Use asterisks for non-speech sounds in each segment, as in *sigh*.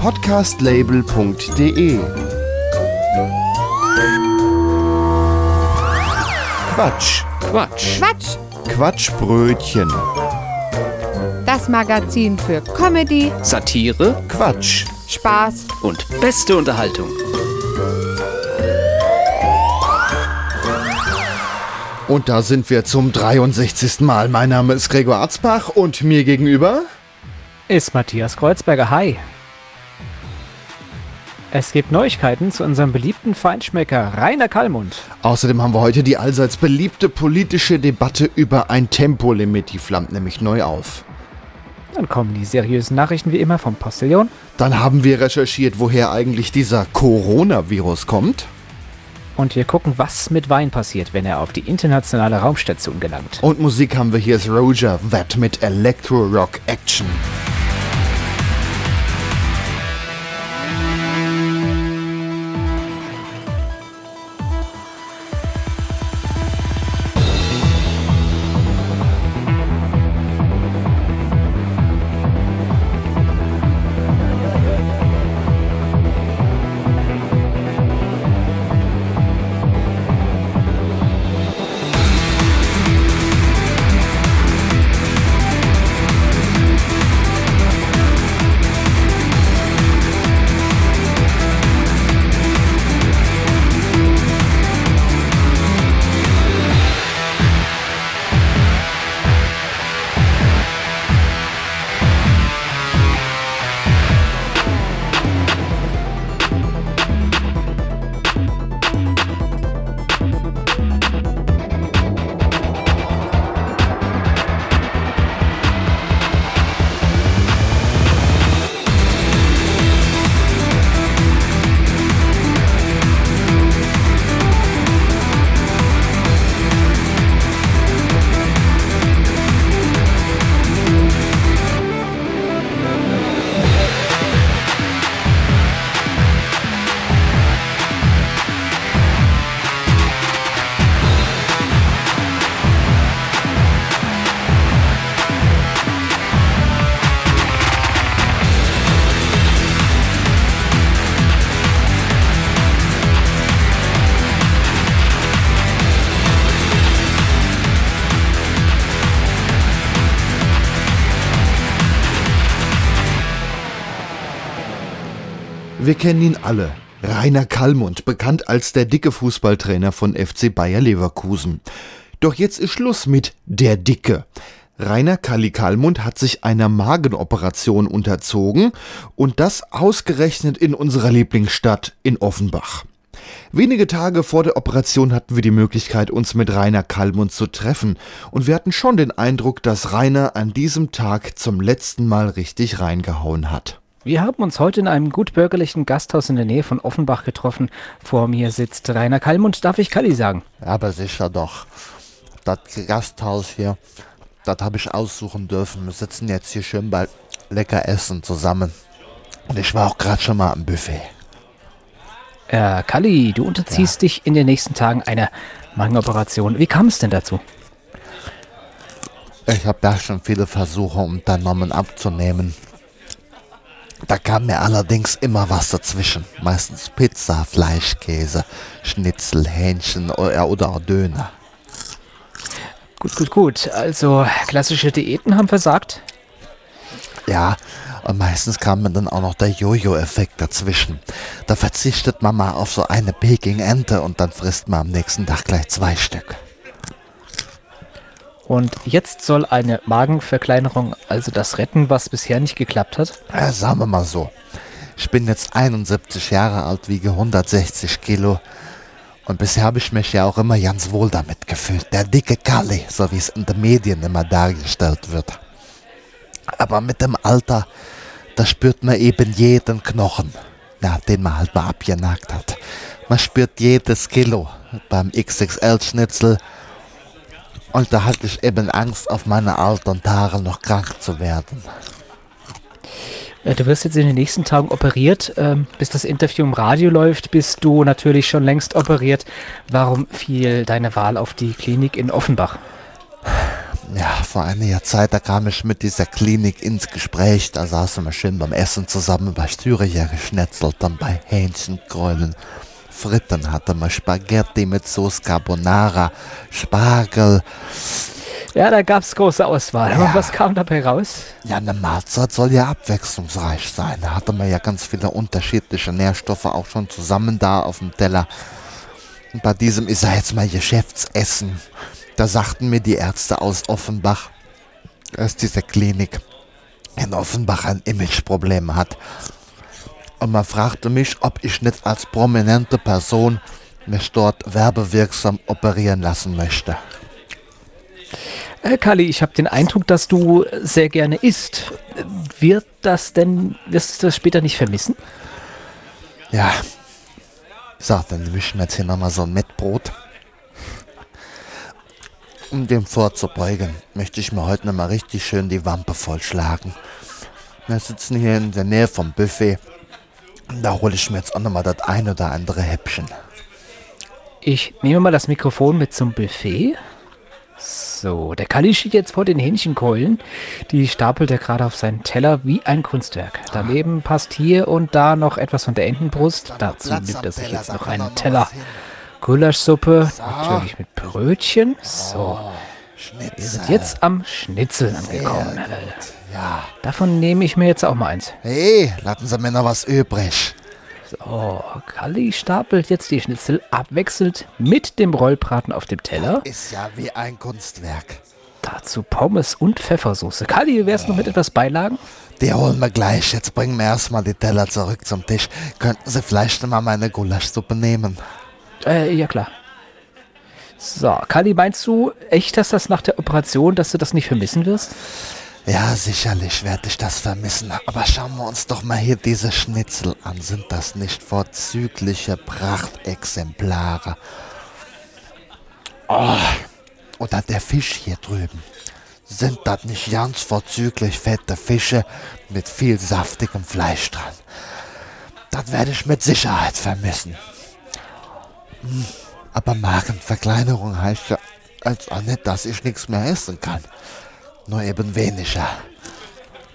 Podcastlabel.de Quatsch. Quatsch. Quatsch, Quatschbrötchen. das Magazin für Comedy, Satire Quatsch. Spaß und beste Unterhaltung. Und da sind wir zum 63. Mal. Mein Name ist Gregor Arzbach und mir gegenüber ist Matthias Kreuzberger. Hi. Es gibt Neuigkeiten zu unserem beliebten Feinschmecker Rainer Kallmund. Außerdem haben wir heute die allseits beliebte politische Debatte über ein Tempolimit. Die flammt nämlich neu auf. Dann kommen die seriösen Nachrichten wie immer vom Postillon. Dann haben wir recherchiert, woher eigentlich dieser Coronavirus kommt. Und wir gucken, was mit Wein passiert, wenn er auf die internationale Raumstation gelangt. Und Musik haben wir hier ist Roger That mit Electro Rock Action. Kennen ihn alle. Rainer Kallmund, bekannt als der dicke Fußballtrainer von FC Bayer Leverkusen. Doch jetzt ist Schluss mit der Dicke. Rainer Kalli Kallmund hat sich einer Magenoperation unterzogen und das ausgerechnet in unserer Lieblingsstadt in Offenbach. Wenige Tage vor der Operation hatten wir die Möglichkeit, uns mit Rainer Kallmund zu treffen und wir hatten schon den Eindruck, dass Rainer an diesem Tag zum letzten Mal richtig reingehauen hat. Wir haben uns heute in einem gutbürgerlichen Gasthaus in der Nähe von Offenbach getroffen. Vor mir sitzt Rainer Kallmund. Darf ich Kalli sagen? Aber sicher doch. Das Gasthaus hier, das habe ich aussuchen dürfen. Wir sitzen jetzt hier schön bei lecker Essen zusammen. Und ich war auch gerade schon mal am Buffet. Äh, Kalli, du unterziehst dich in den nächsten Tagen einer Magenoperation. Wie kam es denn dazu? Ich habe da schon viele Versuche unternommen abzunehmen. Da kam mir allerdings immer was dazwischen. Meistens Pizza, Fleisch, Käse, Schnitzel, Hähnchen oder, oder Döner. Gut, gut, gut. Also klassische Diäten haben versagt. Ja, und meistens kam mir dann auch noch der Jojo-Effekt dazwischen. Da verzichtet man mal auf so eine Peking-Ente und dann frisst man am nächsten Tag gleich zwei Stück. Und jetzt soll eine Magenverkleinerung also das retten, was bisher nicht geklappt hat? Ja, sagen wir mal so. Ich bin jetzt 71 Jahre alt, wiege 160 Kilo. Und bisher habe ich mich ja auch immer ganz wohl damit gefühlt. Der dicke Kalli, so wie es in den Medien immer dargestellt wird. Aber mit dem Alter, da spürt man eben jeden Knochen, ja, den man halt mal abgenagt hat. Man spürt jedes Kilo beim XXL-Schnitzel. Und da hatte ich eben Angst, auf meine alten Tage noch krank zu werden. Äh, Du wirst jetzt in den nächsten Tagen operiert. Ähm, bis das Interview im Radio läuft, bist du natürlich schon längst operiert. Warum fiel deine Wahl auf die Klinik in Offenbach? vor einiger Zeit, da kam ich mit dieser Klinik ins Gespräch. Da saßen wir schön beim Essen zusammen bei Styrier geschnetzelt, dann bei Hähnchenkräulen. Fritten hatte man Spaghetti mit Sauce Carbonara, Spargel. Ja, da gab es große Auswahl. Ja. Aber was kam dabei raus? Ja, eine Mahlzeit soll ja abwechslungsreich sein. Da hatte man ja ganz viele unterschiedliche Nährstoffe auch schon zusammen da auf dem Teller. Und bei diesem ist ja jetzt mal Geschäftsessen. Da sagten mir die Ärzte aus Offenbach, dass diese Klinik in Offenbach ein Imageproblem hat. Und man fragte mich, ob ich nicht als prominente Person mich dort werbewirksam operieren lassen möchte. Äh, Kali, ich habe den Eindruck, dass du sehr gerne isst. Wird das denn, wirst du das später nicht vermissen? Ja. So, dann mischen wir jetzt hier nochmal so ein Mettbrot. Um dem vorzubeugen, möchte ich mir heute nochmal richtig schön die Wampe vollschlagen. Wir sitzen hier in der Nähe vom Buffet. Da hole ich mir jetzt auch nochmal das ein oder andere Häppchen. Ich nehme mal das Mikrofon mit zum Buffet. So, der Kali steht jetzt vor den Hähnchenkeulen. Die stapelt er gerade auf seinen Teller wie ein Kunstwerk. Daneben passt hier und da noch etwas von der Entenbrust. Dazu nimmt er sich jetzt noch einen Teller. Gulaschsuppe, natürlich mit Brötchen. So, wir Schnitzel. sind jetzt am Schnitzel angekommen. Ja. Davon nehme ich mir jetzt auch mal eins. Hey, lassen Sie mir noch was übrig. So, Kali stapelt jetzt die Schnitzel abwechselnd mit dem Rollbraten auf dem Teller. Ist ja wie ein Kunstwerk. Dazu Pommes und Pfeffersoße. Kali, wär's noch mit etwas Beilagen? Die holen wir gleich. Jetzt bringen wir erstmal die Teller zurück zum Tisch. Könnten Sie vielleicht mal meine Gulaschsuppe nehmen? Äh, ja klar. So, Kali, meinst du echt, dass das nach der Operation, dass du das nicht vermissen wirst? Ja, sicherlich werde ich das vermissen. Aber schauen wir uns doch mal hier diese Schnitzel an. Sind das nicht vorzügliche Prachtexemplare? Oh, oder der Fisch hier drüben. Sind das nicht ganz vorzüglich fette Fische mit viel saftigem Fleisch dran? Das werde ich mit Sicherheit vermissen. Hm, Aber Magenverkleinerung heißt ja als auch nicht, dass ich nichts mehr essen kann nur eben weniger.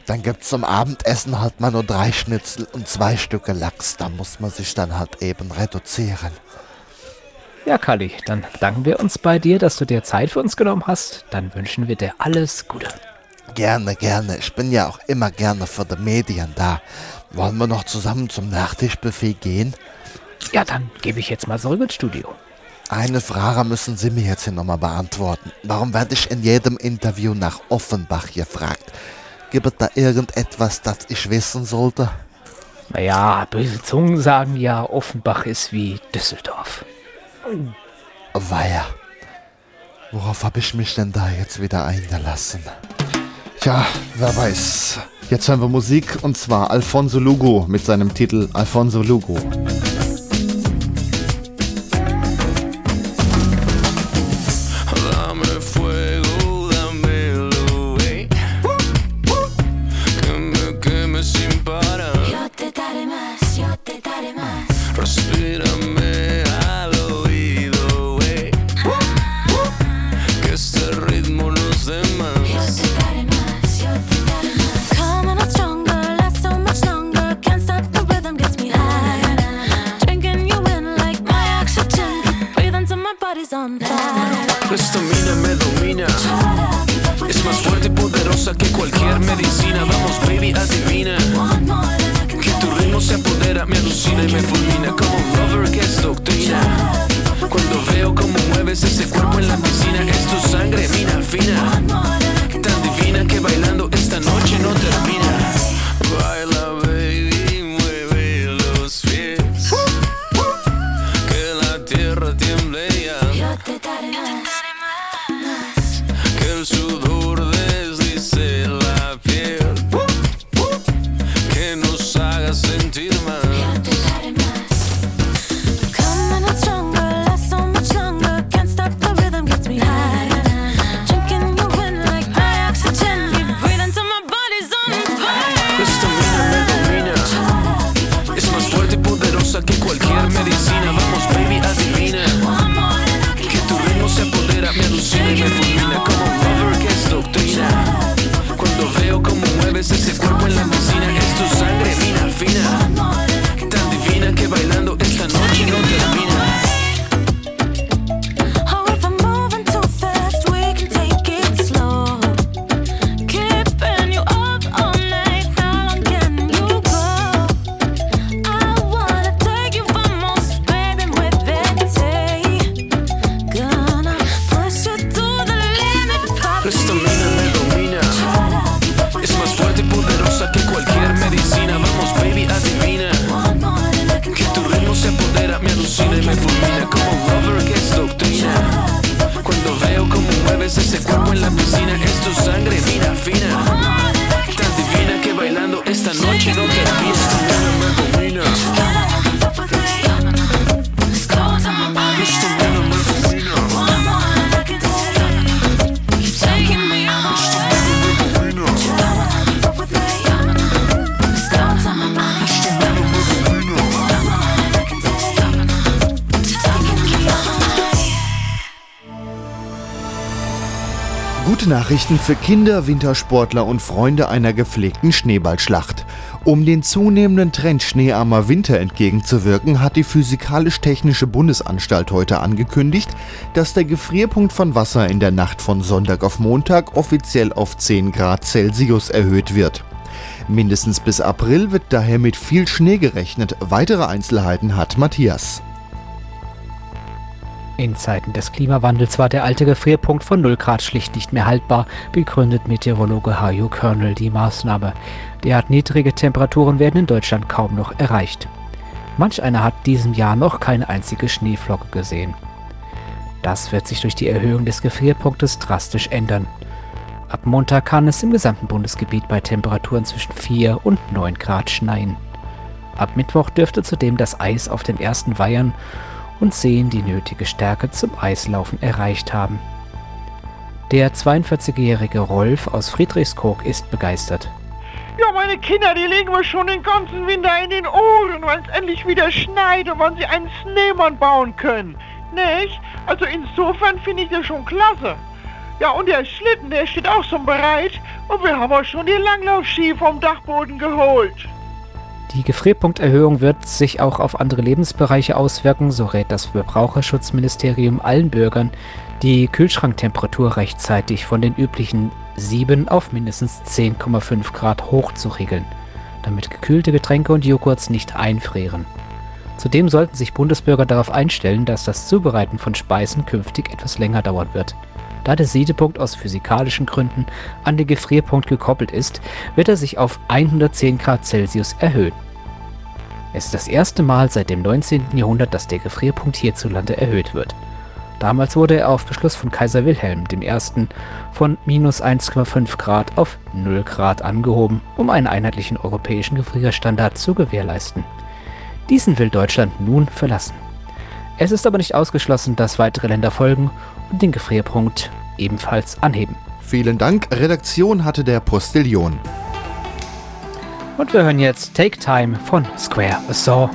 Dann gibt's zum Abendessen halt mal nur drei Schnitzel und zwei Stücke Lachs. Da muss man sich dann halt eben reduzieren. Ja, Kali, dann danken wir uns bei dir, dass du dir Zeit für uns genommen hast. Dann wünschen wir dir alles Gute. Gerne, gerne. Ich bin ja auch immer gerne für die Medien da. Wollen wir noch zusammen zum Nachtischbuffet gehen? Ja, dann gebe ich jetzt mal zurück ins Studio. Eine Frage müssen Sie mir jetzt hier nochmal beantworten. Warum werde ich in jedem Interview nach Offenbach gefragt? Gibt es da irgendetwas, das ich wissen sollte? Naja, böse Zungen sagen ja, Offenbach ist wie Düsseldorf. Weia. Worauf habe ich mich denn da jetzt wieder eingelassen? Tja, wer weiß. Jetzt hören wir Musik und zwar Alfonso Lugo mit seinem Titel Alfonso Lugo. Gute Nachrichten für Kinder, Wintersportler und Freunde einer gepflegten Schneeballschlacht. Um den zunehmenden Trend schneearmer Winter entgegenzuwirken, hat die Physikalisch-Technische Bundesanstalt heute angekündigt, dass der Gefrierpunkt von Wasser in der Nacht von Sonntag auf Montag offiziell auf 10 Grad Celsius erhöht wird. Mindestens bis April wird daher mit viel Schnee gerechnet. Weitere Einzelheiten hat Matthias. In Zeiten des Klimawandels war der alte Gefrierpunkt von 0 Grad schlicht nicht mehr haltbar, begründet Meteorologe Hajo Körnel die Maßnahme. Derart niedrige Temperaturen werden in Deutschland kaum noch erreicht. Manch einer hat diesem Jahr noch keine einzige Schneeflocke gesehen. Das wird sich durch die Erhöhung des Gefrierpunktes drastisch ändern. Ab Montag kann es im gesamten Bundesgebiet bei Temperaturen zwischen 4 und 9 Grad schneien. Ab Mittwoch dürfte zudem das Eis auf den ersten Weihern und Seen die nötige Stärke zum Eislaufen erreicht haben. Der 42-jährige Rolf aus Friedrichskoog ist begeistert. Ja, meine Kinder, die legen wir schon den ganzen Winter in den Ohren, wenn es endlich wieder schneit und wann sie einen Schneemann bauen können. Nicht? Also insofern finde ich das schon klasse. Ja, und der Schlitten, der steht auch schon bereit und wir haben auch schon die Langlaufski vom Dachboden geholt. Die Gefrierpunkterhöhung wird sich auch auf andere Lebensbereiche auswirken, so rät das Verbraucherschutzministerium allen Bürgern, die Kühlschranktemperatur rechtzeitig von den üblichen 7 auf mindestens 10,5 Grad hochzuregeln, damit gekühlte Getränke und Joghurts nicht einfrieren. Zudem sollten sich Bundesbürger darauf einstellen, dass das Zubereiten von Speisen künftig etwas länger dauern wird. Da der Siedepunkt aus physikalischen Gründen an den Gefrierpunkt gekoppelt ist, wird er sich auf 110 Grad Celsius erhöhen. Es ist das erste Mal seit dem 19. Jahrhundert, dass der Gefrierpunkt hierzulande erhöht wird. Damals wurde er auf Beschluss von Kaiser Wilhelm I. von minus 1,5 Grad auf 0 Grad angehoben, um einen einheitlichen europäischen Gefrierstandard zu gewährleisten. Diesen will Deutschland nun verlassen. Es ist aber nicht ausgeschlossen, dass weitere Länder folgen und den Gefrierpunkt ebenfalls anheben. Vielen Dank. Redaktion hatte der Postillion. Und wir hören jetzt Take Time von Square Saw.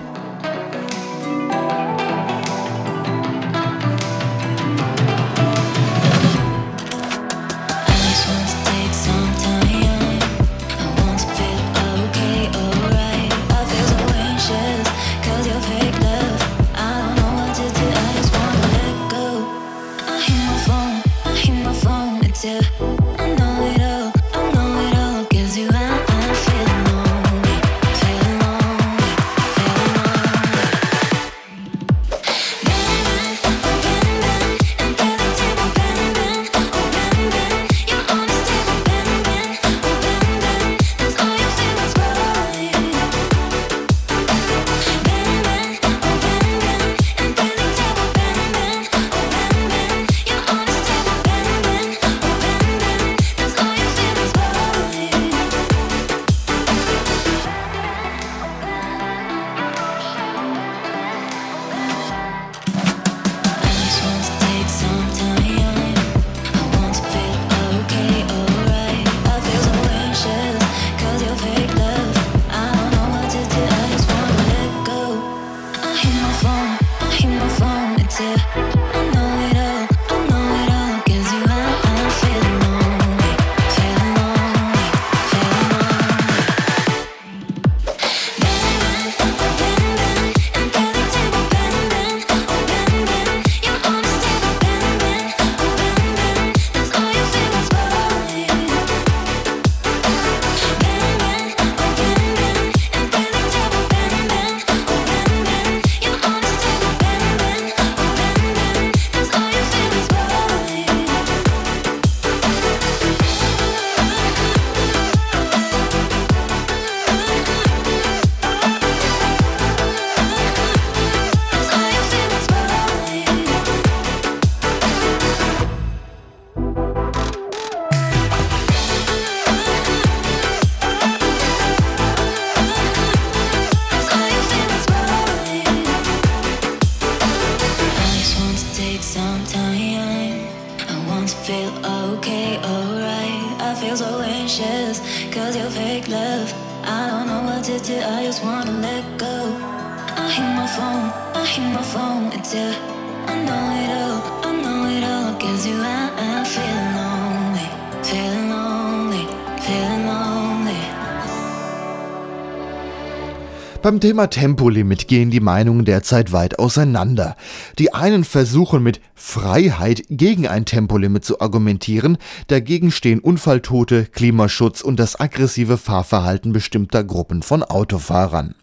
Beim Thema Tempolimit gehen die Meinungen derzeit weit auseinander. Die einen versuchen mit Freiheit gegen ein Tempolimit zu argumentieren, dagegen stehen Unfalltote, Klimaschutz und das aggressive Fahrverhalten bestimmter Gruppen von Autofahrern.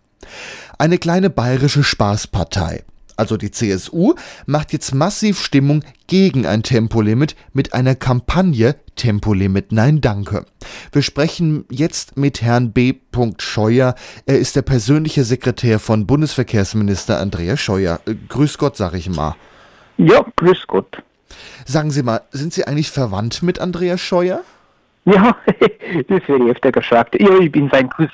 Eine kleine bayerische Spaßpartei, also die CSU, macht jetzt massiv Stimmung gegen ein Tempolimit mit einer Kampagne Tempolimit Nein Danke. Wir sprechen jetzt mit Herrn B. Scheuer. Er ist der persönliche Sekretär von Bundesverkehrsminister Andreas Scheuer. Äh, Grüß Gott, sag ich mal. Ja, grüß Gott. Sagen Sie mal, sind Sie eigentlich verwandt mit Andreas Scheuer? Ja, das werde ich öfter gefragt. Ja, ich bin sein Cousin.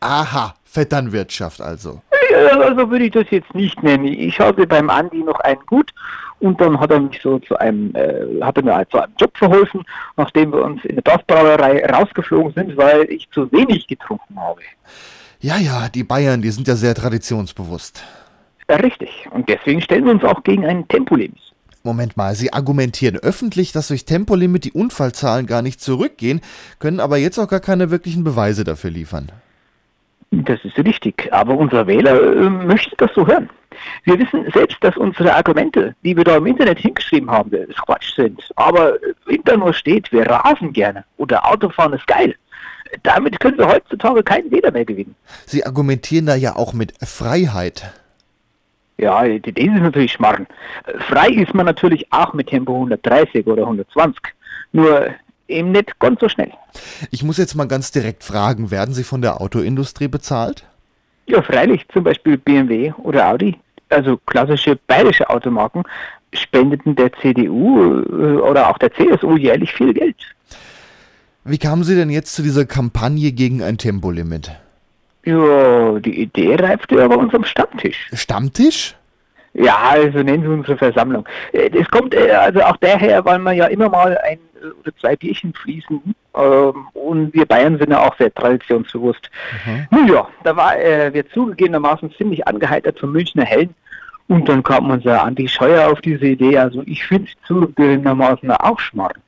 Aha, Vetternwirtschaft also. Ja, also würde ich das jetzt nicht nennen. Ich hatte beim Andi noch einen gut und dann hat er mich so zu einem, äh, hat er mir zu einem Job verholfen, nachdem wir uns in der Dorfbrauerei rausgeflogen sind, weil ich zu wenig getrunken habe. Ja, ja, die Bayern, die sind ja sehr traditionsbewusst. Ja, richtig. Und deswegen stellen wir uns auch gegen ein Tempolimit. Moment mal, Sie argumentieren öffentlich, dass durch Tempolimit die Unfallzahlen gar nicht zurückgehen, können aber jetzt auch gar keine wirklichen Beweise dafür liefern. Das ist richtig, aber unser Wähler äh, möchte das so hören. Wir wissen selbst, dass unsere Argumente, die wir da im Internet hingeschrieben haben, das Quatsch sind. Aber äh, hinter nur steht, wir rasen gerne oder Autofahren ist geil. Damit können wir heutzutage keinen Wähler mehr gewinnen. Sie argumentieren da ja auch mit Freiheit. Ja, das ist natürlich Schmarrn. Frei ist man natürlich auch mit Tempo 130 oder 120. Nur eben nicht ganz so schnell. Ich muss jetzt mal ganz direkt fragen, werden Sie von der Autoindustrie bezahlt? Ja, freilich, zum Beispiel BMW oder Audi, also klassische bayerische Automarken, spendeten der CDU äh, oder auch der CSU jährlich viel Geld. Wie kamen Sie denn jetzt zu dieser Kampagne gegen ein Tempolimit? Ja, die Idee reifte ja bei unserem Stammtisch. Stammtisch? Ja, also nennen Sie unsere Versammlung. Äh, Das kommt äh, also auch daher, weil wir ja immer mal ein äh, oder zwei Bierchen fließen. Ähm, und wir Bayern sind ja auch sehr traditionsbewusst. Nun ja, da war äh, wir zugegebenermaßen ziemlich angeheitert vom Münchner Hellen. Und dann kam unser Andi Scheuer auf diese Idee. Also ich finde es zugegebenermaßen auch schmarrn.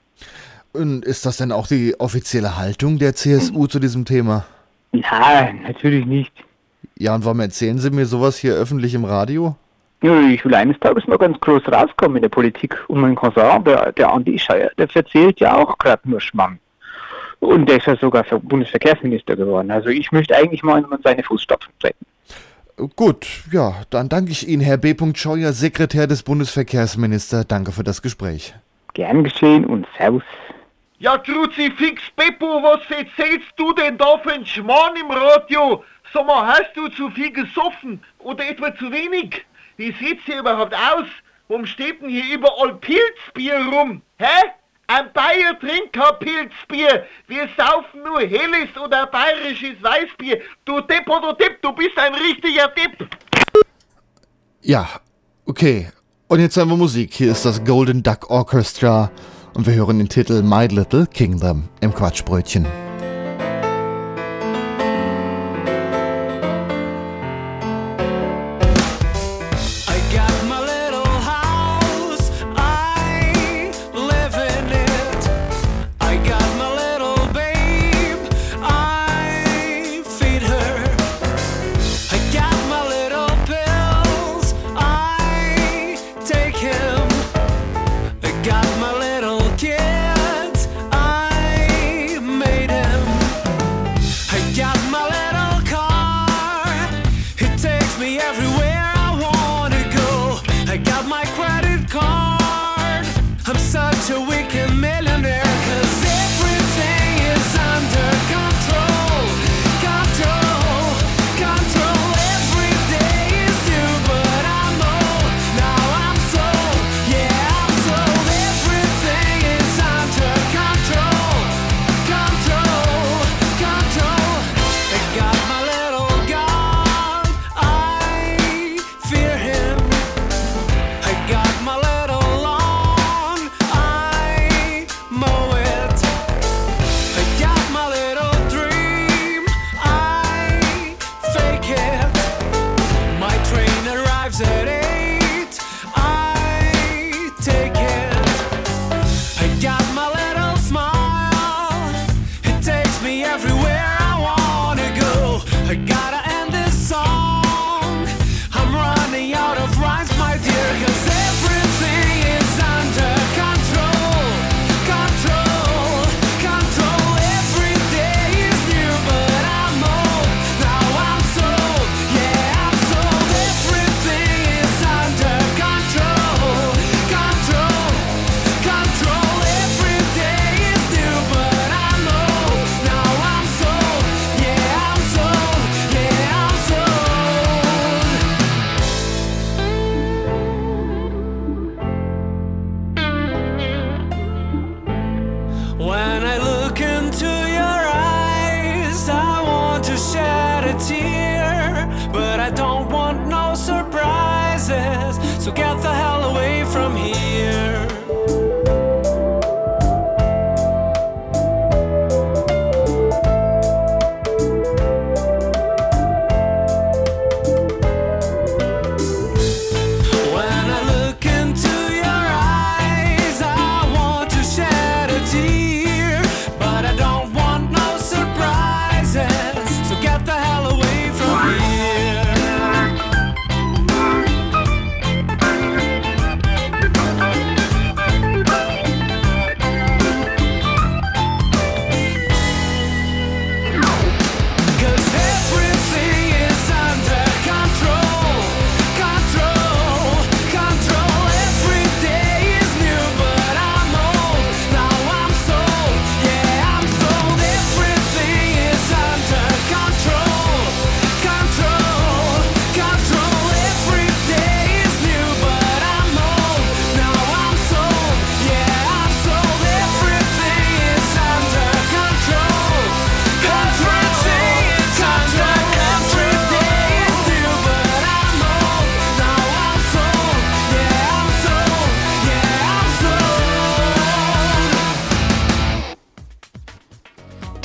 Und ist das denn auch die offizielle Haltung der CSU zu diesem Thema? Nein, natürlich nicht. Ja, und warum erzählen Sie mir sowas hier öffentlich im Radio? Ja, ich will eines Tages mal ganz groß rauskommen in der Politik. Und mein Cousin, der, der Andi Scheuer, der verzählt ja auch gerade nur Schmamm. Und der ist ja sogar Ver- Bundesverkehrsminister geworden. Also ich möchte eigentlich mal in seine Fußstapfen treten. Gut, ja, dann danke ich Ihnen, Herr B. Scheuer, Sekretär des Bundesverkehrsministers. Danke für das Gespräch. Gern geschehen und Servus. Ja, Kruzifix Beppo, was erzählst du denn da für einen Schmarrn im Radio? Sag mal, hast du zu viel gesoffen oder etwa zu wenig? Wie sieht's hier überhaupt aus? Warum steht denn hier überall Pilzbier rum? Hä? Ein Bayer trinkt kein Pilzbier. Wir saufen nur helles oder bayerisches Weißbier. Du Depp oder Depp, du bist ein richtiger Depp. Ja, okay. Und jetzt haben wir Musik. Hier ist das Golden Duck Orchestra und wir hören den Titel My Little Kingdom im Quatschbrötchen.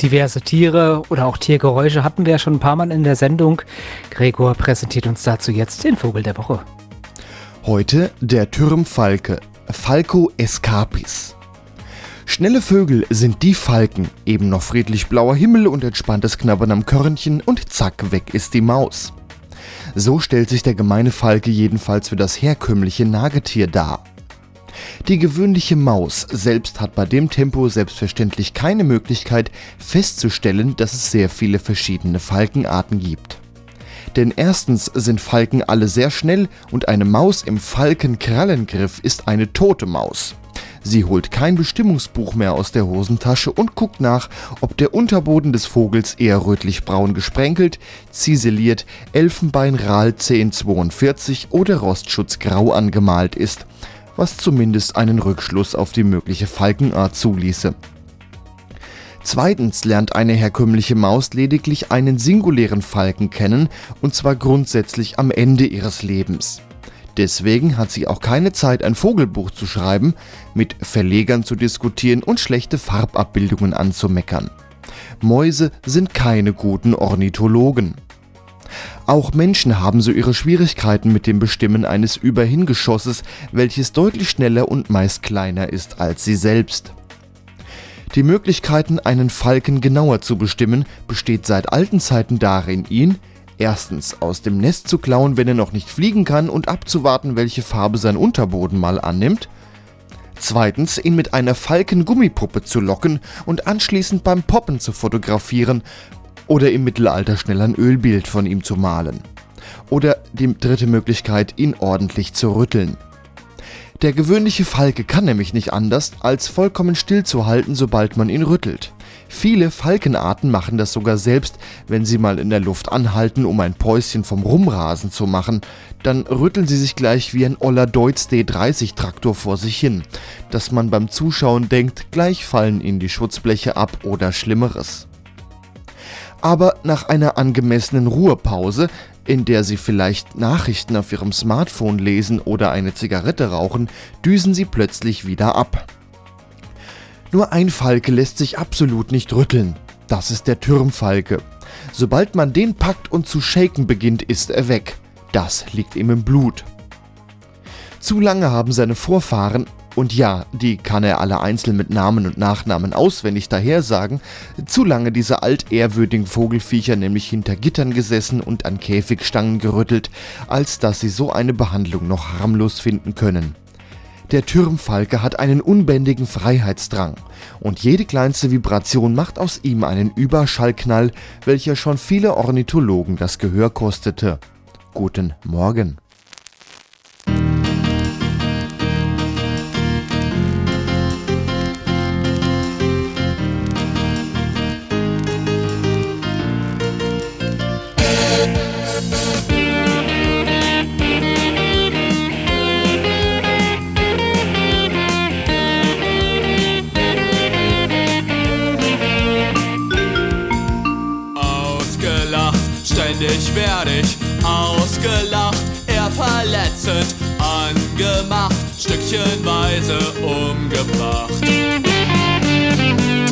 Diverse Tiere oder auch Tiergeräusche hatten wir ja schon ein paar Mal in der Sendung. Gregor präsentiert uns dazu jetzt den Vogel der Woche. Heute der Türmfalke, Falco escapis. Schnelle Vögel sind die Falken, eben noch friedlich blauer Himmel und entspanntes Knabbern am Körnchen und zack, weg ist die Maus. So stellt sich der gemeine Falke jedenfalls für das herkömmliche Nagetier dar. Die gewöhnliche Maus selbst hat bei dem Tempo selbstverständlich keine Möglichkeit festzustellen, dass es sehr viele verschiedene Falkenarten gibt. Denn erstens sind Falken alle sehr schnell und eine Maus im Falkenkrallengriff ist eine tote Maus. Sie holt kein Bestimmungsbuch mehr aus der Hosentasche und guckt nach, ob der Unterboden des Vogels eher rötlich-braun gesprenkelt, ziseliert, Elfenbeinral 1042 oder Rostschutzgrau angemalt ist, was zumindest einen Rückschluss auf die mögliche Falkenart zuließe. Zweitens lernt eine herkömmliche Maus lediglich einen singulären Falken kennen, und zwar grundsätzlich am Ende ihres Lebens. Deswegen hat sie auch keine Zeit, ein Vogelbuch zu schreiben, mit Verlegern zu diskutieren und schlechte Farbabbildungen anzumeckern. Mäuse sind keine guten Ornithologen. Auch Menschen haben so ihre Schwierigkeiten mit dem Bestimmen eines Überhingeschosses, welches deutlich schneller und meist kleiner ist als sie selbst. Die Möglichkeiten, einen Falken genauer zu bestimmen, besteht seit alten Zeiten darin, ihn erstens aus dem Nest zu klauen, wenn er noch nicht fliegen kann und abzuwarten, welche Farbe sein Unterboden mal annimmt, zweitens ihn mit einer Falkengummipuppe zu locken und anschließend beim Poppen zu fotografieren oder im Mittelalter schnell ein Ölbild von ihm zu malen. Oder die dritte Möglichkeit, ihn ordentlich zu rütteln. Der gewöhnliche Falke kann nämlich nicht anders, als vollkommen stillzuhalten, sobald man ihn rüttelt. Viele Falkenarten machen das sogar selbst, wenn sie mal in der Luft anhalten, um ein Päuschen vom Rumrasen zu machen. Dann rütteln sie sich gleich wie ein Oller Deutz D30-Traktor vor sich hin, dass man beim Zuschauen denkt, gleich fallen ihnen die Schutzbleche ab oder Schlimmeres. Aber nach einer angemessenen Ruhepause, in der sie vielleicht Nachrichten auf ihrem Smartphone lesen oder eine Zigarette rauchen, düsen sie plötzlich wieder ab. Nur ein Falke lässt sich absolut nicht rütteln. Das ist der Türmfalke. Sobald man den packt und zu shaken beginnt, ist er weg. Das liegt ihm im Blut. Zu lange haben seine Vorfahren, und ja, die kann er alle einzeln mit Namen und Nachnamen auswendig dahersagen, zu lange diese altehrwürdigen Vogelfiecher nämlich hinter Gittern gesessen und an Käfigstangen gerüttelt, als dass sie so eine Behandlung noch harmlos finden können. Der Türmfalke hat einen unbändigen Freiheitsdrang und jede kleinste Vibration macht aus ihm einen Überschallknall, welcher schon viele Ornithologen das Gehör kostete. Guten Morgen. Ständig werde ich ausgelacht, er verletzend angemacht, stückchenweise umgebracht.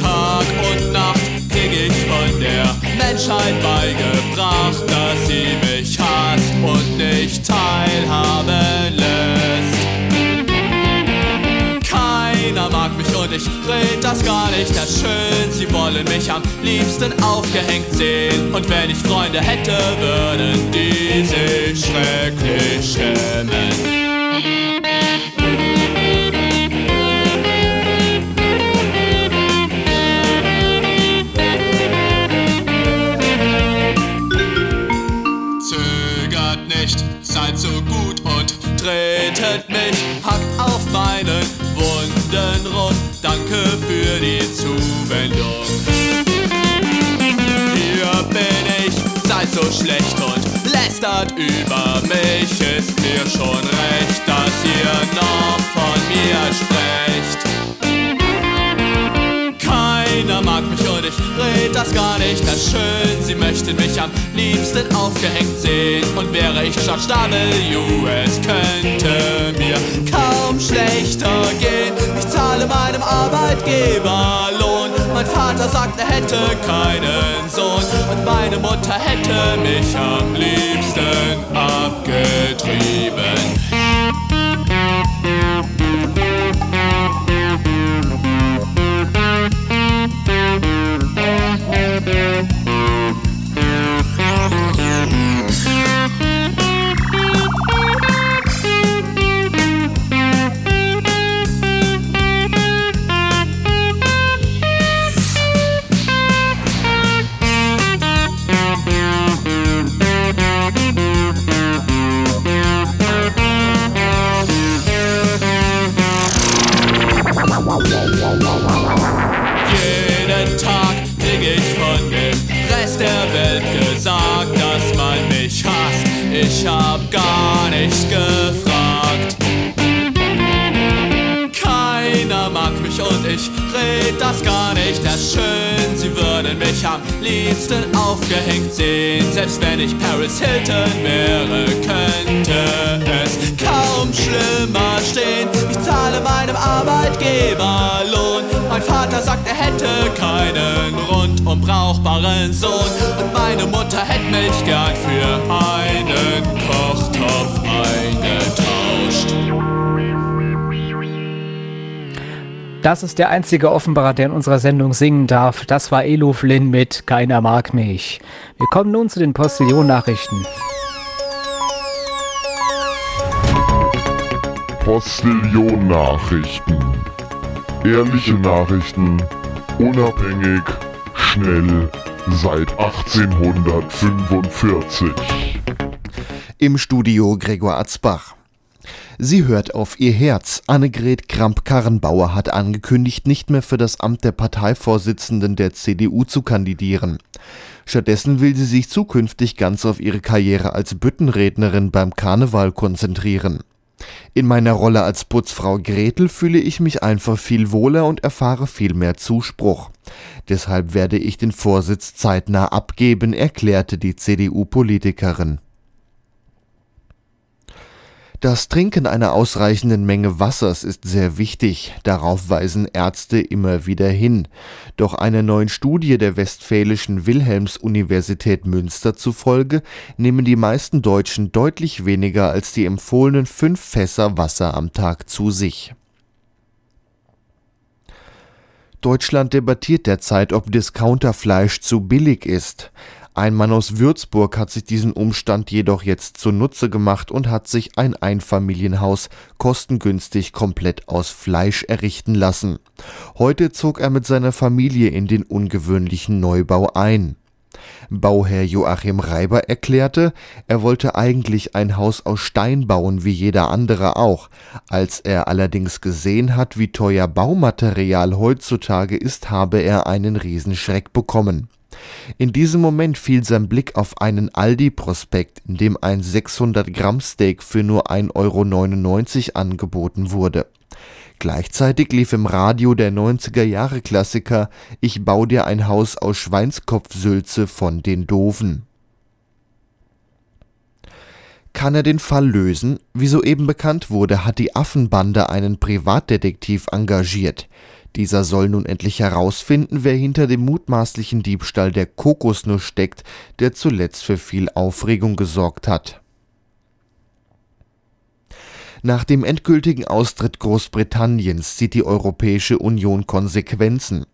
Tag und Nacht krieg ich von der Menschheit beigebracht, dass sie mich hasst und nicht teilhaben lässt. Und ich red das gar nicht erst schön. Sie wollen mich am liebsten aufgehängt sehen. Und wenn ich Freunde hätte, würden die sich schrecklich schämen. Zögert nicht, seid so gut und tretet mich, meinen Wunden rum. Danke für die Zuwendung. Hier bin ich, seid so schlecht und lästert über mich. Ist mir schon recht, dass ihr noch von mir sprecht. Keiner mag mich und ich red das gar nicht das schön. Sie möchten mich am liebsten aufgehängt sehen. Und wäre ich George W., es könnte mir kaum schlechter gehen. Ich zahle meinem Arbeitgeber Lohn. Mein Vater sagt, er hätte keinen Sohn. Und meine Mutter hätte mich am liebsten abgetrieben. Sehen. Selbst wenn ich Paris Hilton wäre, könnte es kaum schlimmer stehen. Ich zahle meinem Arbeitgeber Lohn. Mein Vater sagt, er hätte keinen rundum brauchbaren Sohn. Und meine Mutter hätte mich gern für einen Kochtopf eingetauscht. Das ist der einzige Offenbarer, der in unserer Sendung singen darf. Das war Elo Flynn mit Keiner mag mich. Wir kommen nun zu den Postillon-Nachrichten. Postillon-Nachrichten. Ehrliche Nachrichten, unabhängig, schnell, seit 1845. Im Studio Gregor Atzbach. Sie hört auf ihr Herz. Annegret Kramp-Karrenbauer hat angekündigt, nicht mehr für das Amt der Parteivorsitzenden der CDU zu kandidieren. Stattdessen will sie sich zukünftig ganz auf ihre Karriere als Büttenrednerin beim Karneval konzentrieren. In meiner Rolle als Putzfrau Gretel fühle ich mich einfach viel wohler und erfahre viel mehr Zuspruch. Deshalb werde ich den Vorsitz zeitnah abgeben, erklärte die CDU-Politikerin. Das Trinken einer ausreichenden Menge Wassers ist sehr wichtig, darauf weisen Ärzte immer wieder hin. Doch einer neuen Studie der Westfälischen Wilhelms-Universität Münster zufolge nehmen die meisten Deutschen deutlich weniger als die empfohlenen fünf Fässer Wasser am Tag zu sich. Deutschland debattiert derzeit, ob Discounterfleisch zu billig ist. Ein Mann aus Würzburg hat sich diesen Umstand jedoch jetzt zunutze gemacht und hat sich ein Einfamilienhaus kostengünstig komplett aus Fleisch errichten lassen. Heute zog er mit seiner Familie in den ungewöhnlichen Neubau ein. Bauherr Joachim Reiber erklärte, er wollte eigentlich ein Haus aus Stein bauen wie jeder andere auch. Als er allerdings gesehen hat, wie teuer Baumaterial heutzutage ist, habe er einen Riesenschreck bekommen. In diesem Moment fiel sein Blick auf einen Aldi-Prospekt, in dem ein 600-Gramm-Steak für nur 1,99 Euro angeboten wurde. Gleichzeitig lief im Radio der 90er-Jahre-Klassiker Ich bau dir ein Haus aus Schweinskopfsülze von den Doofen. Kann er den Fall lösen? Wie soeben bekannt wurde, hat die Affenbande einen Privatdetektiv engagiert. Dieser soll nun endlich herausfinden, wer hinter dem mutmaßlichen Diebstahl der Kokosnuss steckt, der zuletzt für viel Aufregung gesorgt hat. Nach dem endgültigen Austritt Großbritanniens zieht die Europäische Union Konsequenzen.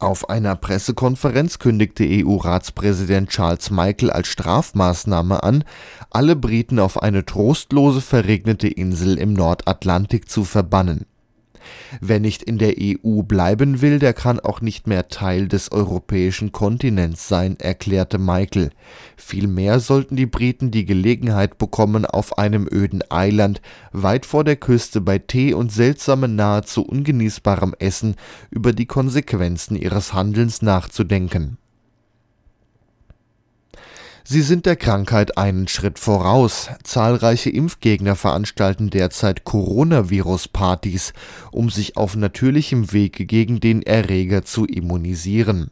Auf einer Pressekonferenz kündigte EU-Ratspräsident Charles Michael als Strafmaßnahme an, alle Briten auf eine trostlose verregnete Insel im Nordatlantik zu verbannen. Wer nicht in der EU bleiben will, der kann auch nicht mehr Teil des europäischen Kontinents sein, erklärte Michael. Vielmehr sollten die Briten die Gelegenheit bekommen, auf einem öden Eiland weit vor der Küste bei Tee und seltsamem nahezu ungenießbarem Essen über die Konsequenzen ihres Handelns nachzudenken. Sie sind der Krankheit einen Schritt voraus. Zahlreiche Impfgegner veranstalten derzeit Coronavirus-Partys, um sich auf natürlichem Wege gegen den Erreger zu immunisieren.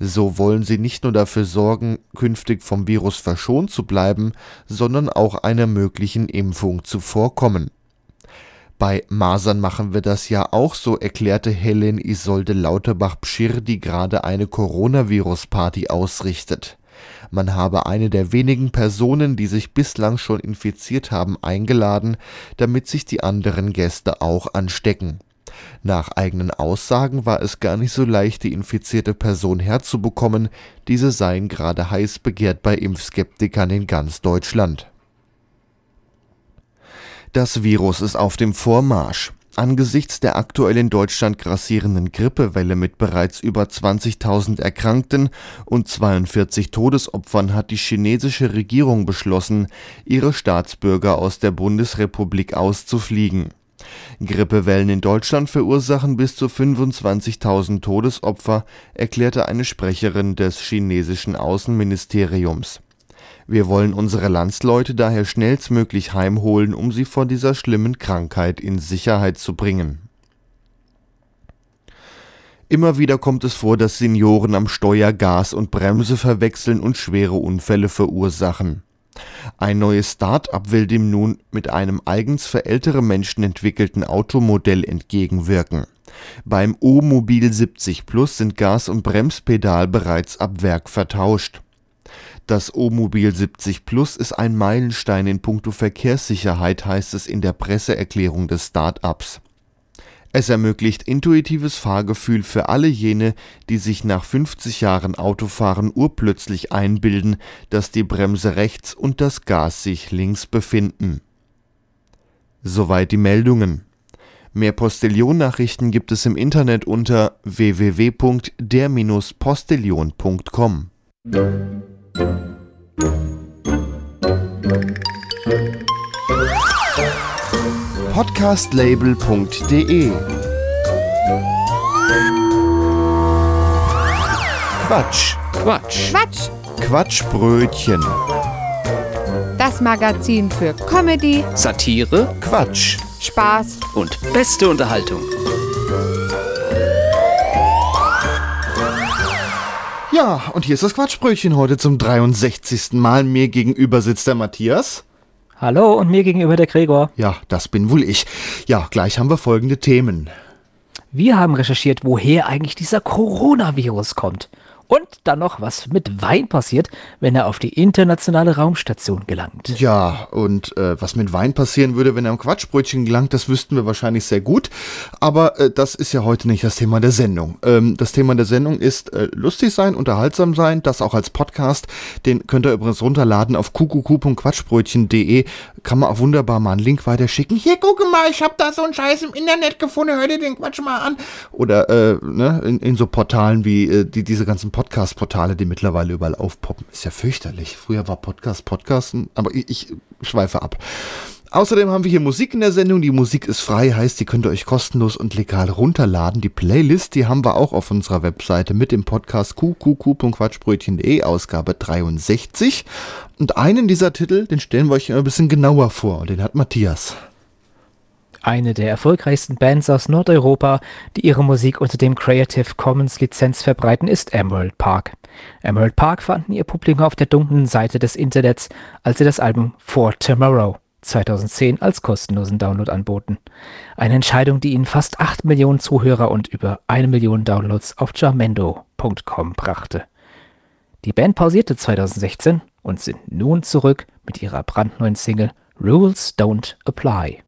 So wollen sie nicht nur dafür sorgen, künftig vom Virus verschont zu bleiben, sondern auch einer möglichen Impfung zuvorkommen. Bei Masern machen wir das ja auch so, erklärte Helen Isolde Lauterbach-Pschirr, die gerade eine Coronavirus-Party ausrichtet. Man habe eine der wenigen Personen, die sich bislang schon infiziert haben, eingeladen, damit sich die anderen Gäste auch anstecken. Nach eigenen Aussagen war es gar nicht so leicht, die infizierte Person herzubekommen, diese seien gerade heiß begehrt bei Impfskeptikern in ganz Deutschland. Das Virus ist auf dem Vormarsch. Angesichts der aktuell in Deutschland grassierenden Grippewelle mit bereits über 20.000 Erkrankten und 42 Todesopfern hat die chinesische Regierung beschlossen, ihre Staatsbürger aus der Bundesrepublik auszufliegen. Grippewellen in Deutschland verursachen bis zu 25.000 Todesopfer, erklärte eine Sprecherin des chinesischen Außenministeriums. Wir wollen unsere Landsleute daher schnellstmöglich heimholen, um sie vor dieser schlimmen Krankheit in Sicherheit zu bringen. Immer wieder kommt es vor, dass Senioren am Steuer Gas und Bremse verwechseln und schwere Unfälle verursachen. Ein neues Start-up will dem nun mit einem eigens für ältere Menschen entwickelten Automodell entgegenwirken. Beim O-Mobil 70 Plus sind Gas und Bremspedal bereits ab Werk vertauscht. Das O-Mobil 70 Plus ist ein Meilenstein in puncto Verkehrssicherheit, heißt es in der Presseerklärung des Start-ups. Es ermöglicht intuitives Fahrgefühl für alle jene, die sich nach 50 Jahren Autofahren urplötzlich einbilden, dass die Bremse rechts und das Gas sich links befinden. Soweit die Meldungen. Mehr Postillon-Nachrichten gibt es im Internet unter www.der-postillon.com. Podcastlabel.de Quatsch. Quatsch. Quatsch, Quatschbrötchen. das Magazin für Comedy, Satire Quatsch. Spaß und beste Unterhaltung. Ja, und hier ist das Quatschbrötchen heute zum 63. Mal. Mir gegenüber sitzt der Matthias. Hallo und mir gegenüber der Gregor. Ja, das bin wohl ich. Ja, gleich haben wir folgende Themen. Wir haben recherchiert, woher eigentlich dieser Coronavirus kommt. Und dann noch, was mit Wein passiert, wenn er auf die internationale Raumstation gelangt. Ja, und äh, was mit Wein passieren würde, wenn er am Quatschbrötchen gelangt, das wüssten wir wahrscheinlich sehr gut. Aber äh, das ist ja heute nicht das Thema der Sendung. Ähm, das Thema der Sendung ist äh, lustig sein, unterhaltsam sein, das auch als Podcast. Den könnt ihr übrigens runterladen auf kuckuck.quatschbrötchen.de. Kann man auch wunderbar mal einen Link weiterschicken. Hier, gucke mal, ich habe da so einen Scheiß im Internet gefunden, hör dir den Quatsch mal an. Oder äh, ne, in, in so Portalen wie äh, die, diese ganzen Podcast-Portale, die mittlerweile überall aufpoppen. Ist ja fürchterlich. Früher war Podcast Podcasten, aber ich, ich schweife ab. Außerdem haben wir hier Musik in der Sendung. Die Musik ist frei, heißt, die könnt ihr euch kostenlos und legal runterladen. Die Playlist, die haben wir auch auf unserer Webseite mit dem Podcast qqq.quatschbrötchen.de, Ausgabe 63. Und einen dieser Titel, den stellen wir euch ein bisschen genauer vor. Und den hat Matthias. eine der erfolgreichsten Bands aus Nordeuropa, die ihre Musik unter dem Creative Commons Lizenz verbreiten, ist Emerald Park. Emerald Park fanden ihr Publikum auf der dunklen Seite des Internets, als sie das Album For Tomorrow 2010 als kostenlosen Download anboten. Eine Entscheidung, die ihnen fast 8 Millionen Zuhörer und über eine Million Downloads auf jamendo.com brachte. Die Band pausierte 2016 und sind nun zurück mit ihrer brandneuen Single Rules Don't Apply.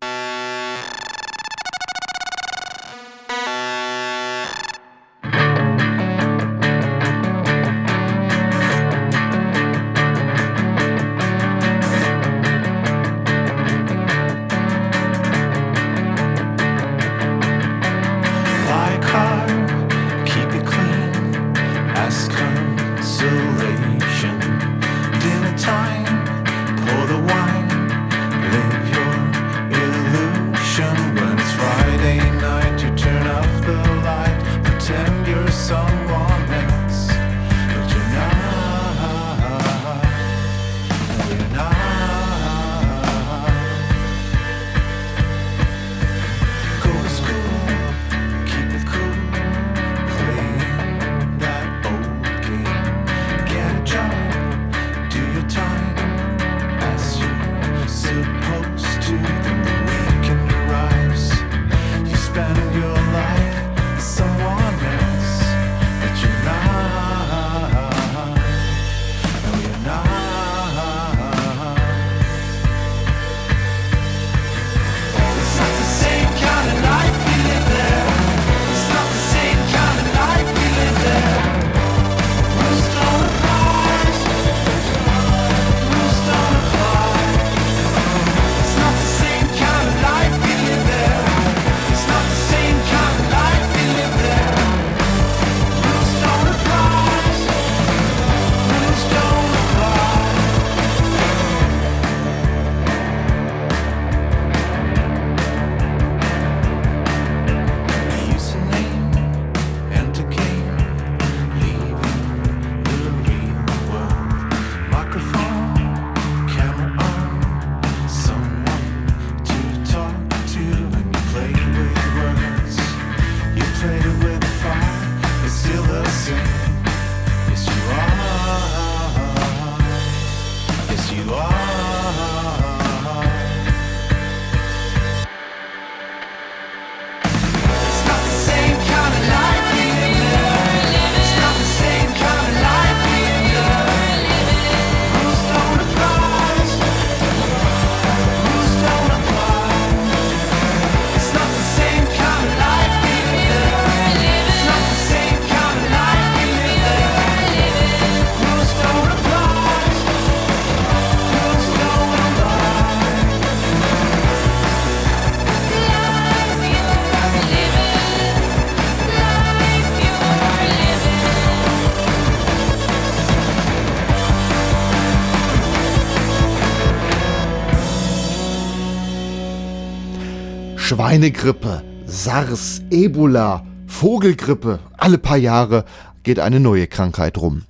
Schweinegrippe, SARS, Ebola, Vogelgrippe, alle paar Jahre geht eine neue Krankheit rum.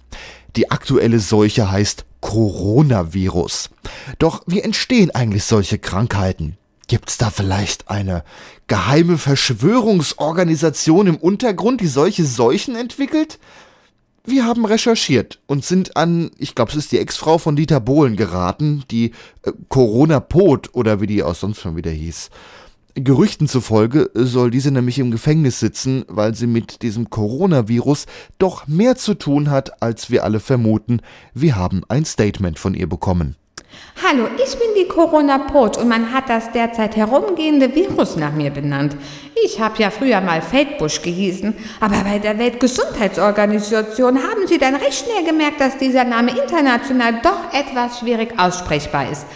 Die aktuelle Seuche heißt Coronavirus. Doch wie entstehen eigentlich solche Krankheiten? Gibt's da vielleicht eine geheime Verschwörungsorganisation im Untergrund, die solche Seuchen entwickelt? Wir haben recherchiert und sind an, ich glaube, es ist die Ex-Frau von Dieter Bohlen geraten, die äh, Corona-Pot oder wie die auch sonst schon wieder hieß. Gerüchten zufolge soll diese nämlich im Gefängnis sitzen, weil sie mit diesem Coronavirus doch mehr zu tun hat, als wir alle vermuten. Wir haben ein Statement von ihr bekommen. Hallo, ich bin die Corona-Pot und man hat das derzeit herumgehende Virus nach mir benannt. Ich habe ja früher mal Feldbusch gehießen, aber bei der Weltgesundheitsorganisation haben sie dann recht schnell gemerkt, dass dieser Name international doch etwas schwierig aussprechbar ist.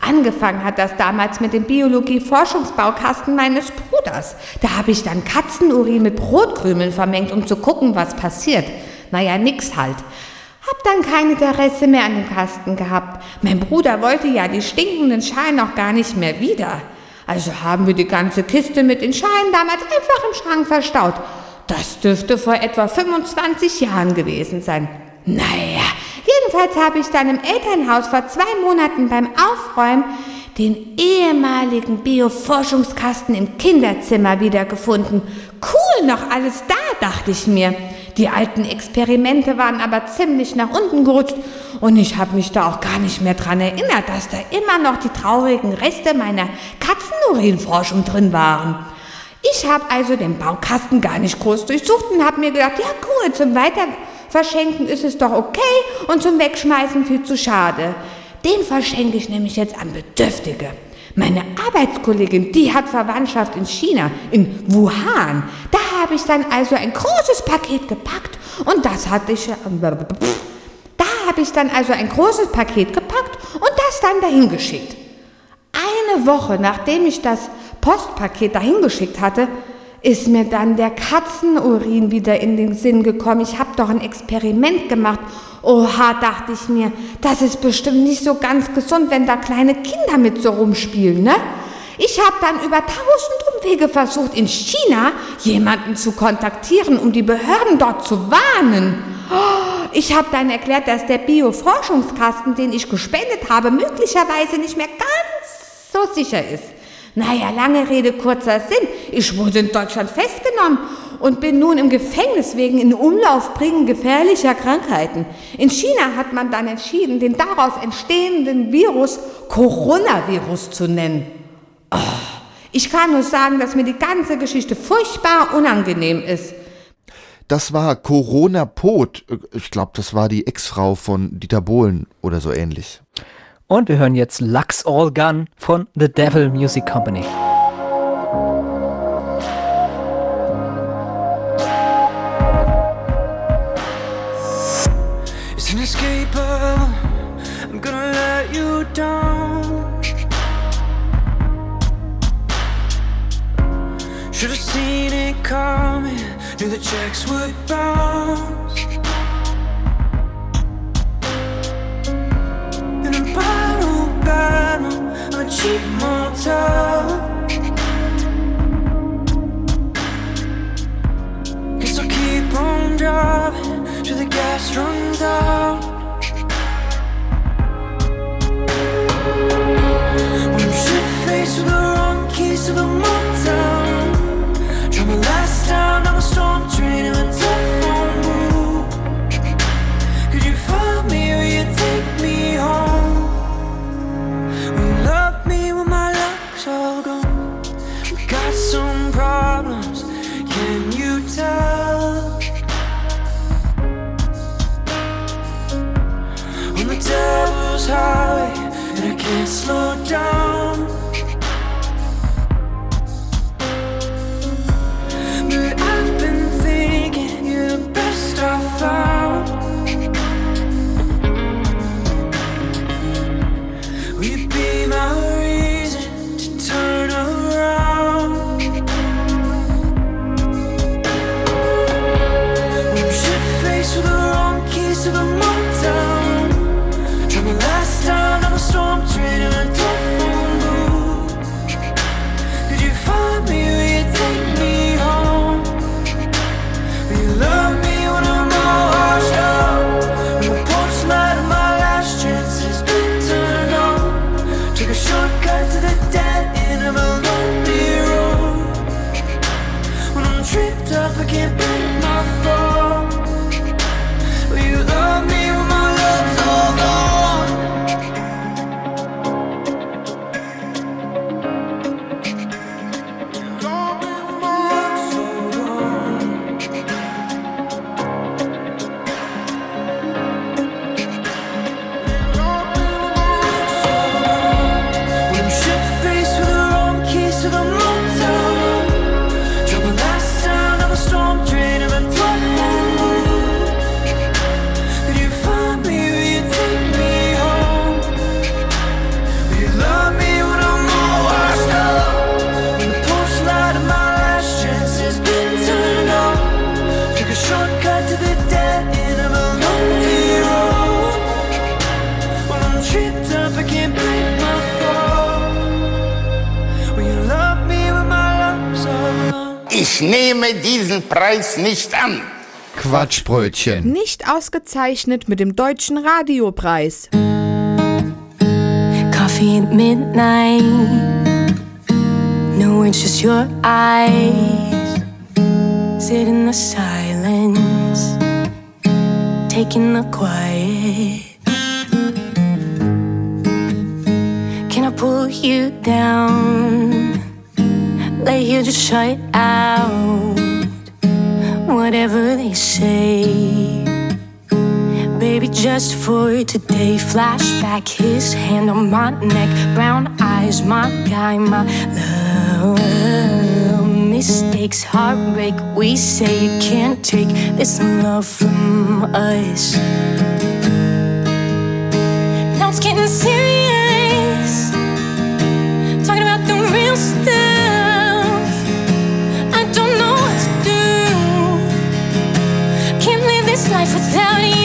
Angefangen hat das damals mit dem Biologie-Forschungsbaukasten meines Bruders. Da habe ich dann Katzenurin mit Brotkrümeln vermengt, um zu gucken, was passiert. Naja, nix halt. Hab dann kein Interesse mehr an dem Kasten gehabt. Mein Bruder wollte ja die stinkenden Schalen noch gar nicht mehr wieder. Also haben wir die ganze Kiste mit den Schalen damals einfach im Schrank verstaut. Das dürfte vor etwa 25 Jahren gewesen sein. Naja, jedenfalls habe ich dann im Elternhaus vor zwei Monaten beim Aufräumen den ehemaligen Bioforschungskasten im Kinderzimmer wiedergefunden. Cool, noch alles da, dachte ich mir. Die alten Experimente waren aber ziemlich nach unten gerutscht und ich habe mich da auch gar nicht mehr dran erinnert, dass da immer noch die traurigen Reste meiner Katzenurinforschung drin waren. Ich habe also den Baukasten gar nicht groß durchsucht und habe mir gedacht, ja cool, zum Weiterverschenken ist es doch okay und zum Wegschmeißen viel zu schade. Den verschenke ich nämlich jetzt an Bedürftige. Meine Arbeitskollegin, die hat Verwandtschaft in China, in Wuhan. Da habe ich dann also ein großes Paket gepackt und das hatte ich. Da habe ich dann also ein großes Paket gepackt und das dann dahin geschickt. Eine Woche nachdem ich das Postpaket dahin geschickt hatte, ist mir dann der Katzenurin wieder in den Sinn gekommen. Ich habe doch ein Experiment gemacht. Oha, dachte ich mir, das ist bestimmt nicht so ganz gesund, wenn da kleine Kinder mit so rumspielen, ne? Ich habe dann über tausend Umwege versucht, in China jemanden zu kontaktieren, um die Behörden dort zu warnen. Ich habe dann erklärt, dass der Bioforschungskasten, den ich gespendet habe, möglicherweise nicht mehr ganz so sicher ist. Naja, lange Rede, kurzer Sinn. Ich wurde in Deutschland festgenommen und bin nun im Gefängnis wegen in Umlauf bringen gefährlicher Krankheiten. In China hat man dann entschieden, den daraus entstehenden Virus Coronavirus zu nennen. Oh, ich kann nur sagen, dass mir die ganze Geschichte furchtbar unangenehm ist. Das war Corona Pot. Ich glaube, das war die Ex-Frau von Dieter Bohlen oder so ähnlich. Und wir hören jetzt Lux All Gun von The Devil Music Company. Down. Should have seen it coming. Knew the checks would bounce. In a battle, battle, I'm a cheap motel. Guess I'll keep on driving till the gas runs out. To the motel. Ich nehme diesen Preis nicht an. Quatschbrötchen. Nicht ausgezeichnet mit dem Deutschen Radiopreis. Coffee Coffee at midnight. No, it's just your eyes. Sit in the silence, taking the quiet. Can I pull you down? Lay here, just shut out whatever they say. Baby, just for today, flashback, his hand on my neck, brown eyes, my guy, my love. Mistakes, heartbreak, we say you can't take this love from us. Now it's getting serious. Talking about the real stuff. for telling you.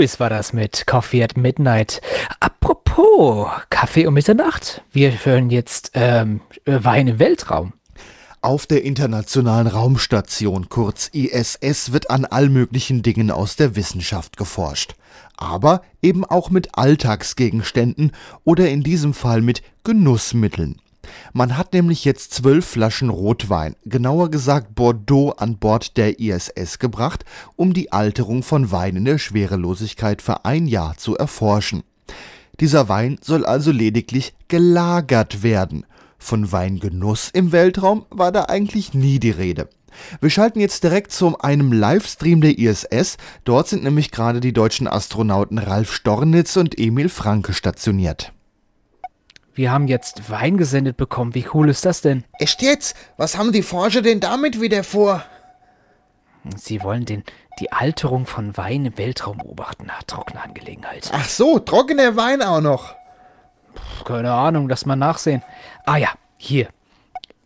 Louis war das mit Coffee at Midnight. Apropos Kaffee um Mitternacht. Wir hören jetzt ähm, Wein im Weltraum. Auf der Internationalen Raumstation, kurz ISS, wird an all möglichen Dingen aus der Wissenschaft geforscht. Aber eben auch mit Alltagsgegenständen oder in diesem Fall mit Genussmitteln. Man hat nämlich jetzt zwölf Flaschen Rotwein, genauer gesagt Bordeaux, an Bord der ISS gebracht, um die Alterung von Wein in der Schwerelosigkeit für ein Jahr zu erforschen. Dieser Wein soll also lediglich gelagert werden. Von Weingenuss im Weltraum war da eigentlich nie die Rede. Wir schalten jetzt direkt zu einem Livestream der ISS. Dort sind nämlich gerade die deutschen Astronauten Ralf Stornitz und Emil Franke stationiert. Wir haben jetzt Wein gesendet bekommen. Wie cool ist das denn? Echt jetzt? Was haben die Forscher denn damit wieder vor? Sie wollen den, die Alterung von Wein im Weltraum beobachten. Na, trockene Angelegenheit. Ach so, trockener Wein auch noch. Keine Ahnung, lass mal nachsehen. Ah ja, hier.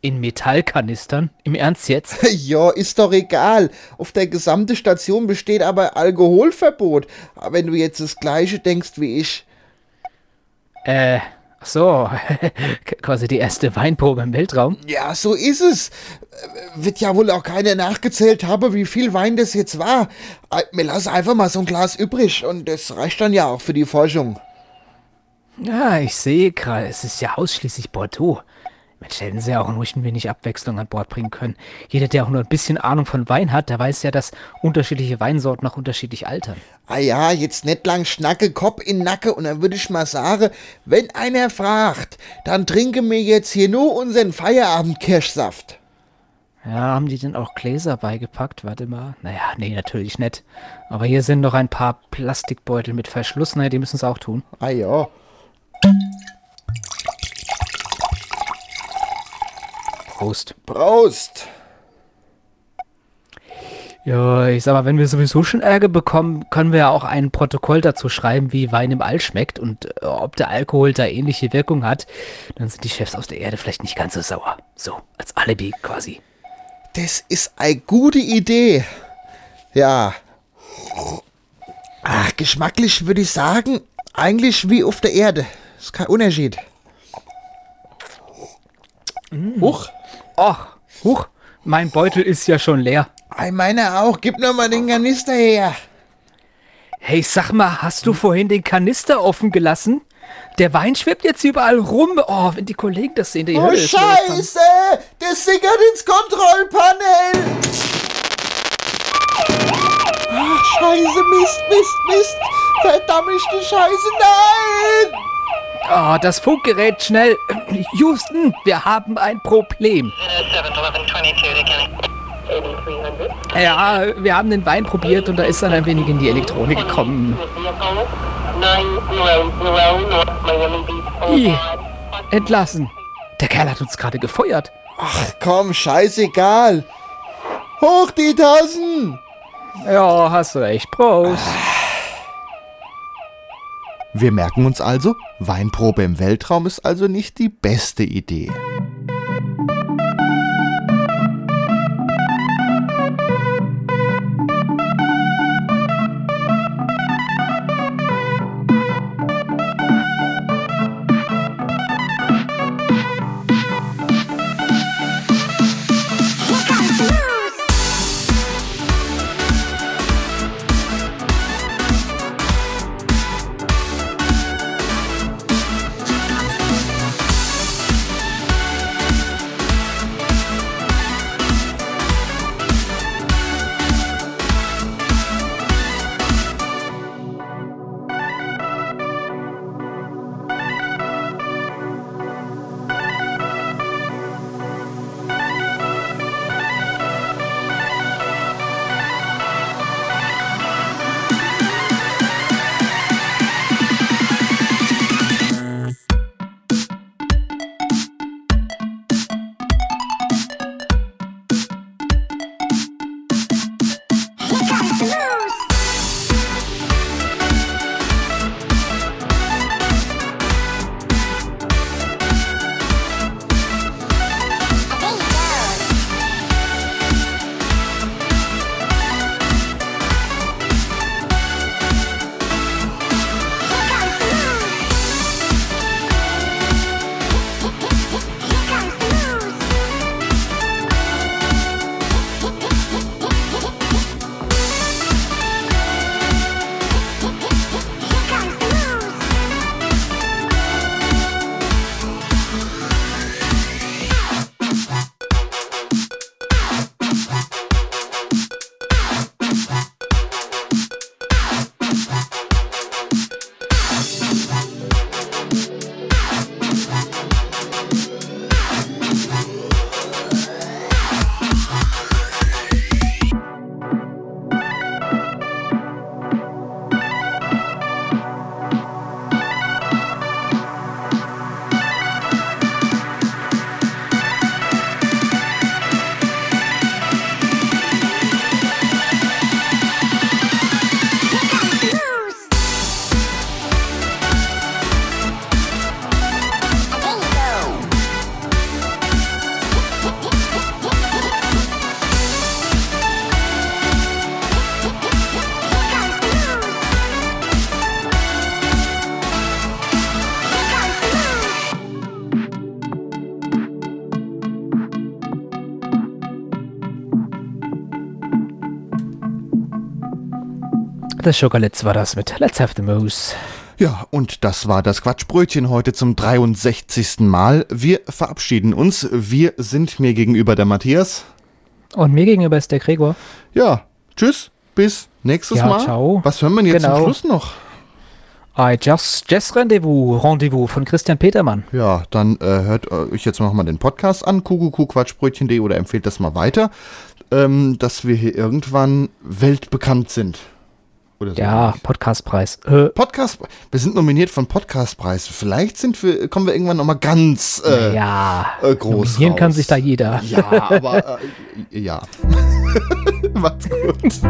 In Metallkanistern. Im Ernst jetzt? *laughs* ja, ist doch egal. Auf der gesamten Station besteht aber Alkoholverbot. Aber wenn du jetzt das gleiche denkst wie ich. Äh, so. *laughs* Quasi die erste Weinprobe im Weltraum. Ja, so ist es. Wird ja wohl auch keiner nachgezählt haben, wie viel Wein das jetzt war. Äh, Wir lassen einfach mal so ein Glas übrig und das reicht dann ja auch für die Forschung. Ja, ich sehe gerade, es ist ja ausschließlich Bordeaux. Mensch, hätten sie ja auch ruhig ein wenig Abwechslung an Bord bringen können. Jeder, der auch nur ein bisschen Ahnung von Wein hat, der weiß ja, dass unterschiedliche Weinsorten auch unterschiedlich altern. Ah ja, jetzt nicht lang Schnacke, Kopf in Nacke und dann würde ich mal sagen, wenn einer fragt, dann trinke mir jetzt hier nur unseren Feierabend-Kirschsaft. Ja, haben die denn auch Gläser beigepackt? Warte mal. Naja, nee, natürlich nicht. Aber hier sind noch ein paar Plastikbeutel mit Verschluss. Naja, die müssen es auch tun. Ah ja. Prost. Prost. Ja, ich sag mal, wenn wir sowieso schon Ärger bekommen, können wir ja auch ein Protokoll dazu schreiben, wie Wein im All schmeckt und äh, ob der Alkohol da ähnliche Wirkung hat. Dann sind die Chefs aus der Erde vielleicht nicht ganz so sauer. So, als Alibi quasi. Das ist eine gute Idee. Ja. Ach, geschmacklich würde ich sagen, eigentlich wie auf der Erde. Ist kein Unterschied. Huch. Och, huch. Mein Beutel ist ja schon leer. Ich meine auch, gib noch mal den Kanister her. Hey, sag mal, hast du vorhin den Kanister offen gelassen? Der Wein schwebt jetzt überall rum. Oh, wenn die Kollegen das sehen, die Oh, Hölle ist. Scheiße! Der sickert ins Kontrollpanel! Ach, Scheiße, Mist, Mist, Mist! Verdammte Scheiße, nein! Oh, das Funkgerät schnell. Houston, wir haben ein Problem. Ja, wir haben den Wein probiert und da ist dann ein wenig in die Elektronik gekommen. I, entlassen. Der Kerl hat uns gerade gefeuert. Ach komm, scheißegal. Hoch die Tassen! Ja, hast du recht. Prost. Wir merken uns also, Weinprobe im Weltraum ist also nicht die beste Idee. The Sugarlets war das mit Let's Have the Moose. Ja, und das war das Quatschbrötchen heute zum 63. Mal. Wir verabschieden uns. Wir sind mir gegenüber der Matthias. Und mir gegenüber ist der Gregor. Ja, tschüss, bis nächstes Ja, Mal. ciao. Was hören wir jetzt Genau. zum Schluss noch? I Just Jazz Rendezvous, Rendezvous von Christian Petermann. Ja, dann äh, hört euch jetzt noch mal den Podcast an, kuckuckuquatschbrötchen.de oder empfehlt das mal weiter, ähm, dass wir hier irgendwann weltbekannt sind. Oder so. Ja, Podcastpreis. Äh, Podcast, wir sind nominiert von Podcastpreis. Vielleicht sind wir, kommen wir irgendwann noch mal ganz äh, ja, äh, groß nominieren raus. kann sich da jeder. Ja, aber äh, ja. *laughs* Macht's gut.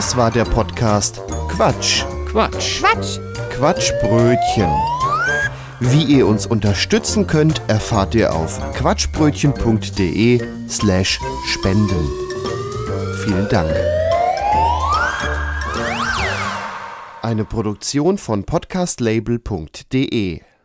Das war der Podcast Quatsch. Quatsch. Quatsch. Quatschbrötchen. Wie ihr uns unterstützen könnt, erfahrt ihr auf quatschbrötchen.de slash spenden. Vielen Dank. Eine Produktion von podcastlabel.de